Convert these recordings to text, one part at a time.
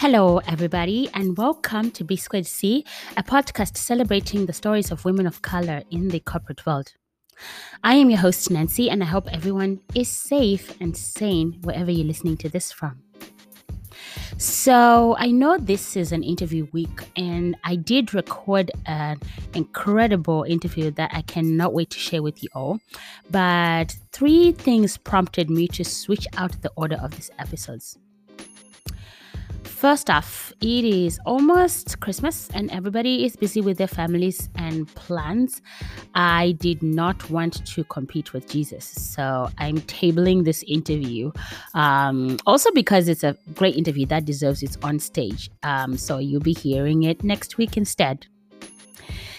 Hello, everybody, and welcome to B Squared C, a podcast celebrating the stories of women of color in the corporate world. I am your host, Nancy, and I hope everyone is safe and sane wherever you're listening to this from. So, I know this is an interview week, and I did record an incredible interview that I cannot wait to share with you all. But three things prompted me to switch out the order of these episodes. First off, it is almost Christmas and everybody is busy with their families and plans. I did not want to compete with Jesus, so I'm tabling this interview. Um, also, because it's a great interview that deserves its on stage. Um, so you'll be hearing it next week instead.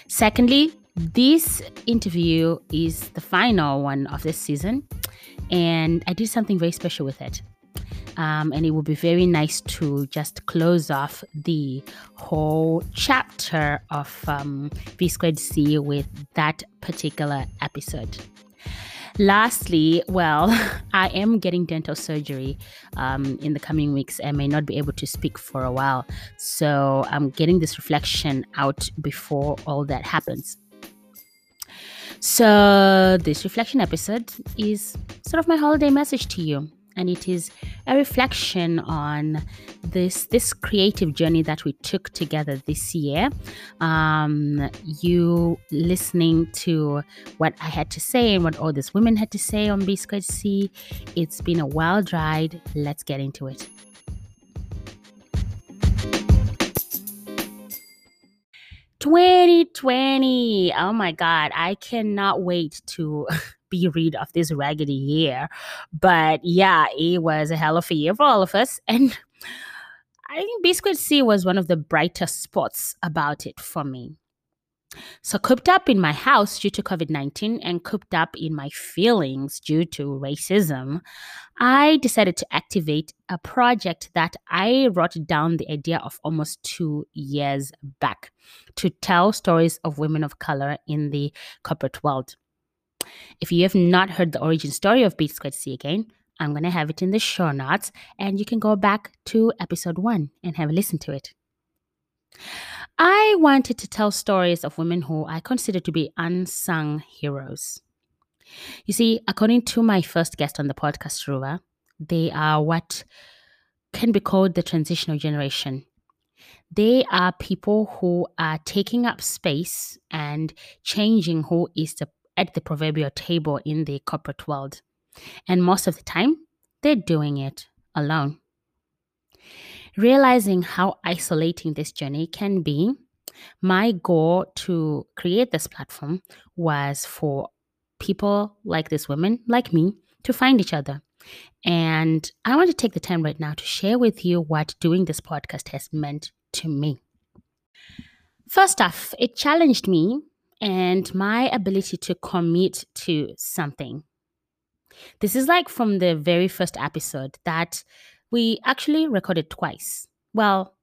Secondly, this interview is the final one of this season, and I did something very special with it. Um, and it would be very nice to just close off the whole chapter of um, B squared C with that particular episode. Lastly, well, I am getting dental surgery um, in the coming weeks and may not be able to speak for a while. So I'm getting this reflection out before all that happens. So, this reflection episode is sort of my holiday message to you and it is a reflection on this this creative journey that we took together this year. Um, you listening to what I had to say and what all these women had to say on B Squared C. It's been a wild ride. Let's get into it. Twenty twenty. Oh my God. I cannot wait to be rid of this raggedy year. But yeah, it was a hell of a year for all of us. And I think B Squared C was one of the brighter spots about it for me. So, cooped up in my house due to COVID 19 and cooped up in my feelings due to racism, I decided to activate a project that I wrote down the idea of almost two years back to tell stories of women of color in the corporate world. If you have not heard the origin story of B Squared C again, I'm going to have it in the show notes, and you can go back to episode one and have a listen to it. I wanted to tell stories of women who I consider to be unsung heroes. You see, according to my first guest on the podcast, Ruva, they are what can be called the transitional generation. They are people who are taking up space and changing who is the at the proverbial table in the corporate world. And most of the time, they're doing it alone. Realizing how isolating this journey can be, my goal to create this platform was for people like this woman, like me, to find each other. And I want to take the time right now to share with you what doing this podcast has meant to me. First off, it challenged me and my ability to commit to something. This is like from the very first episode that we actually recorded twice. Well,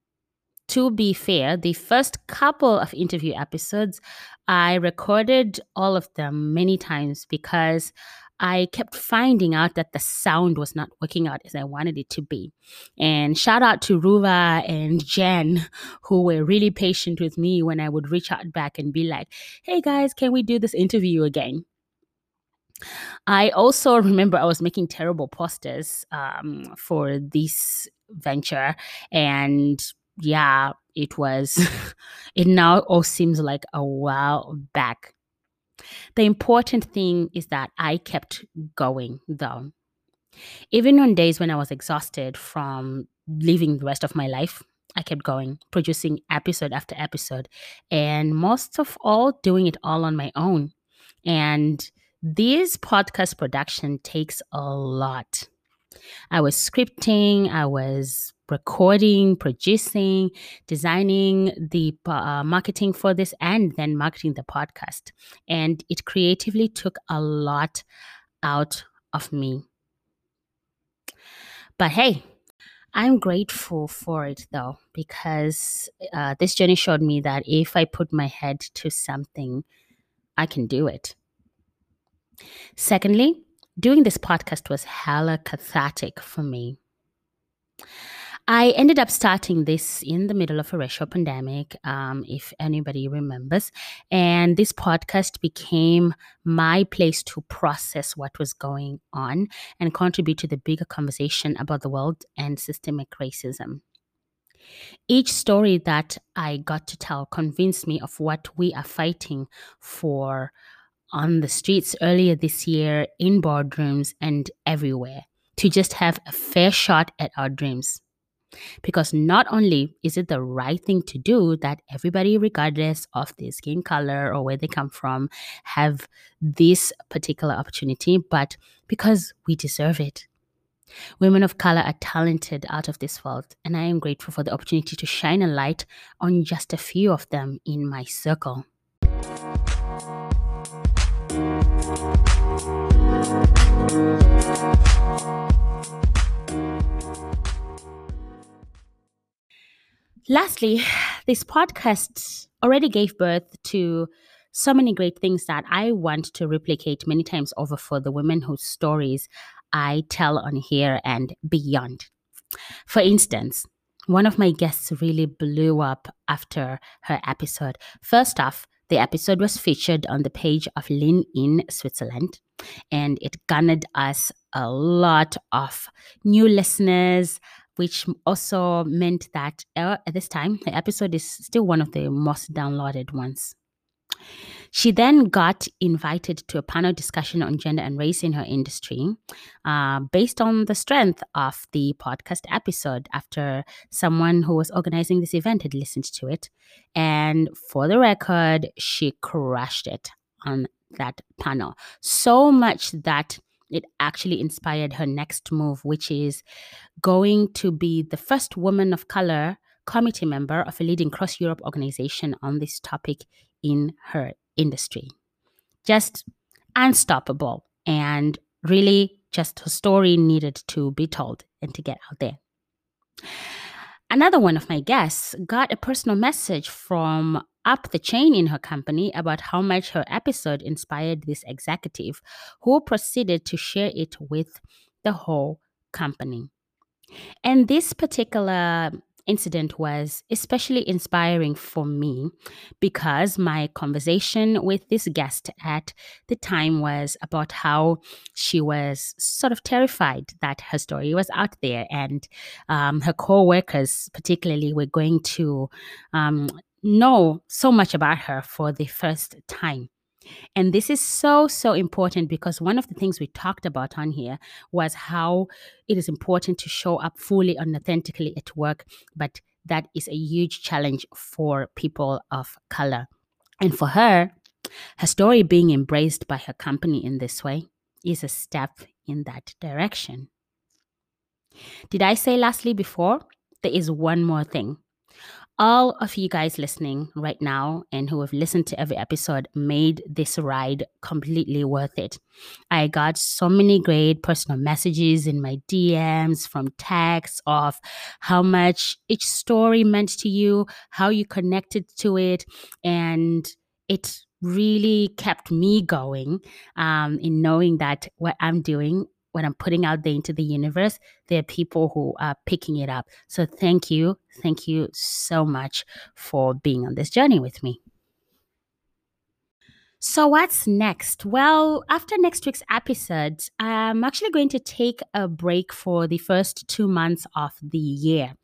to be fair, the first couple of interview episodes, I recorded all of them many times because I kept finding out that the sound was not working out as I wanted it to be. And shout out to Ruva and Jen, who were really patient with me when I would reach out back and be like, hey guys, can we do this interview again? I also remember I was making terrible posters um, for this venture. And yeah, it was, it now all seems like a while back. The important thing is that I kept going though. Even on days when I was exhausted from living the rest of my life, I kept going, producing episode after episode, and most of all, doing it all on my own. And this podcast production takes a lot. I was scripting, I was recording, producing, designing the uh, marketing for this, and then marketing the podcast. And it creatively took a lot out of me. But hey, I'm grateful for it though, because uh, this journey showed me that if I put my head to something, I can do it. Secondly, doing this podcast was hella cathartic for me. I ended up starting this in the middle of a racial pandemic, um, if anybody remembers. And this podcast became my place to process what was going on and contribute to the bigger conversation about the world and systemic racism. Each story that I got to tell convinced me of what we are fighting for on the streets earlier this year, in boardrooms, and everywhere to just have a fair shot at our dreams. Because not only is it the right thing to do that everybody, regardless of their skin color or where they come from, have this particular opportunity, but because we deserve it. Women of color are talented out of this world, and I am grateful for the opportunity to shine a light on just a few of them in my circle. Lastly, this podcast already gave birth to so many great things that I want to replicate many times over for the women whose stories I tell on here and beyond. For instance, one of my guests really blew up after her episode. First off, the episode was featured on the page of Lean In Switzerland, and it garnered us a lot of new listeners, which also meant that uh, at this time, the episode is still one of the most downloaded ones. She then got invited to a panel discussion on gender and race in her industry uh, based on the strength of the podcast episode after someone who was organizing this event had listened to it. And for the record, she crushed it on that panel. So much that it actually inspired her next move, which is going to be the first woman of color committee member of a leading cross Europe organization on this topic in her industry. Just unstoppable and really just her story needed to be told and to get out there. Another one of my guests got a personal message from up the chain in her company about how much her episode inspired this executive, who proceeded to share it with the whole company. And this particular incident was especially inspiring for me because my conversation with this guest at the time was about how she was sort of terrified that her story was out there and um, her co-workers particularly were going to um, know so much about her for the first time and this is so, so important because one of the things we talked about on here was how it is important to show up fully and authentically at work, but that is a huge challenge for people of color. And for her, her story being embraced by her company in this way is a step in that direction. Did I say lastly before? There is one more thing all of you guys listening right now and who have listened to every episode made this ride completely worth it. I got so many great personal messages in my DMs from texts of how much each story meant to you, how you connected to it, and it really kept me going um, in knowing that what I'm doing when I'm putting out there into the universe, there are people who are picking it up. So thank you. Thank you so much for being on this journey with me. So, what's next? Well, after next week's episode, I'm actually going to take a break for the first two months of the year.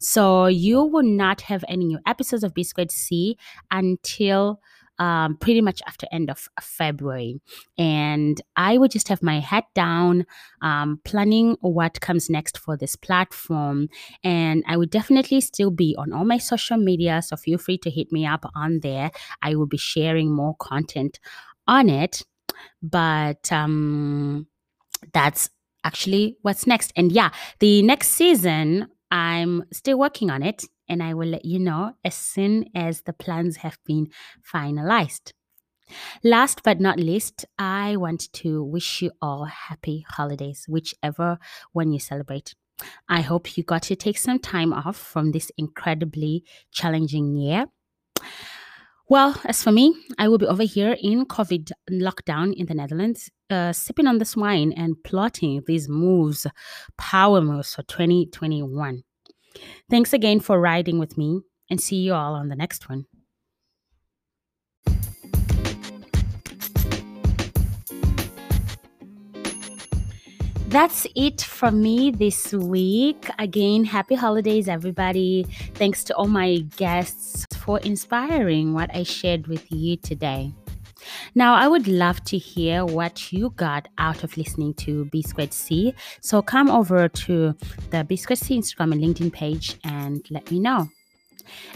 So, you will not have any new episodes of B Squared C until um, pretty much after end of February. And I would just have my head down, um, planning what comes next for this platform. And I would definitely still be on all my social media. So feel free to hit me up on there. I will be sharing more content on it. But um, that's actually what's next. And yeah, the next season, I'm still working on it and I will let you know as soon as the plans have been finalized. Last but not least, I want to wish you all happy holidays, whichever one you celebrate. I hope you got to take some time off from this incredibly challenging year. Well, as for me, I will be over here in COVID lockdown in the Netherlands, uh, sipping on this wine and plotting these moves, power moves for 2021. Thanks again for riding with me and see you all on the next one. That's it from me this week. Again, happy holidays, everybody. Thanks to all my guests for inspiring what I shared with you today. Now, I would love to hear what you got out of listening to B Squared C. So come over to the B Squared C Instagram and LinkedIn page and let me know.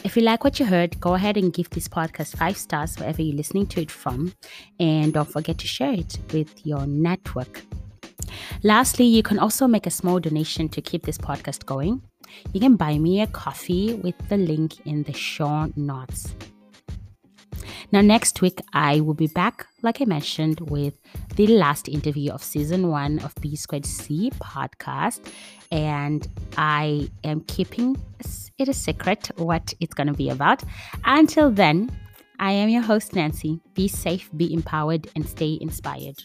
If you like what you heard, go ahead and give this podcast five stars wherever you're listening to it from. And don't forget to share it with your network. Lastly, you can also make a small donation to keep this podcast going. You can buy me a coffee with the link in the show notes. Now, next week, I will be back, like I mentioned, with the last interview of season one of B Squared C podcast. And I am keeping it a secret what it's going to be about. Until then, I am your host, Nancy. Be safe, be empowered, and stay inspired.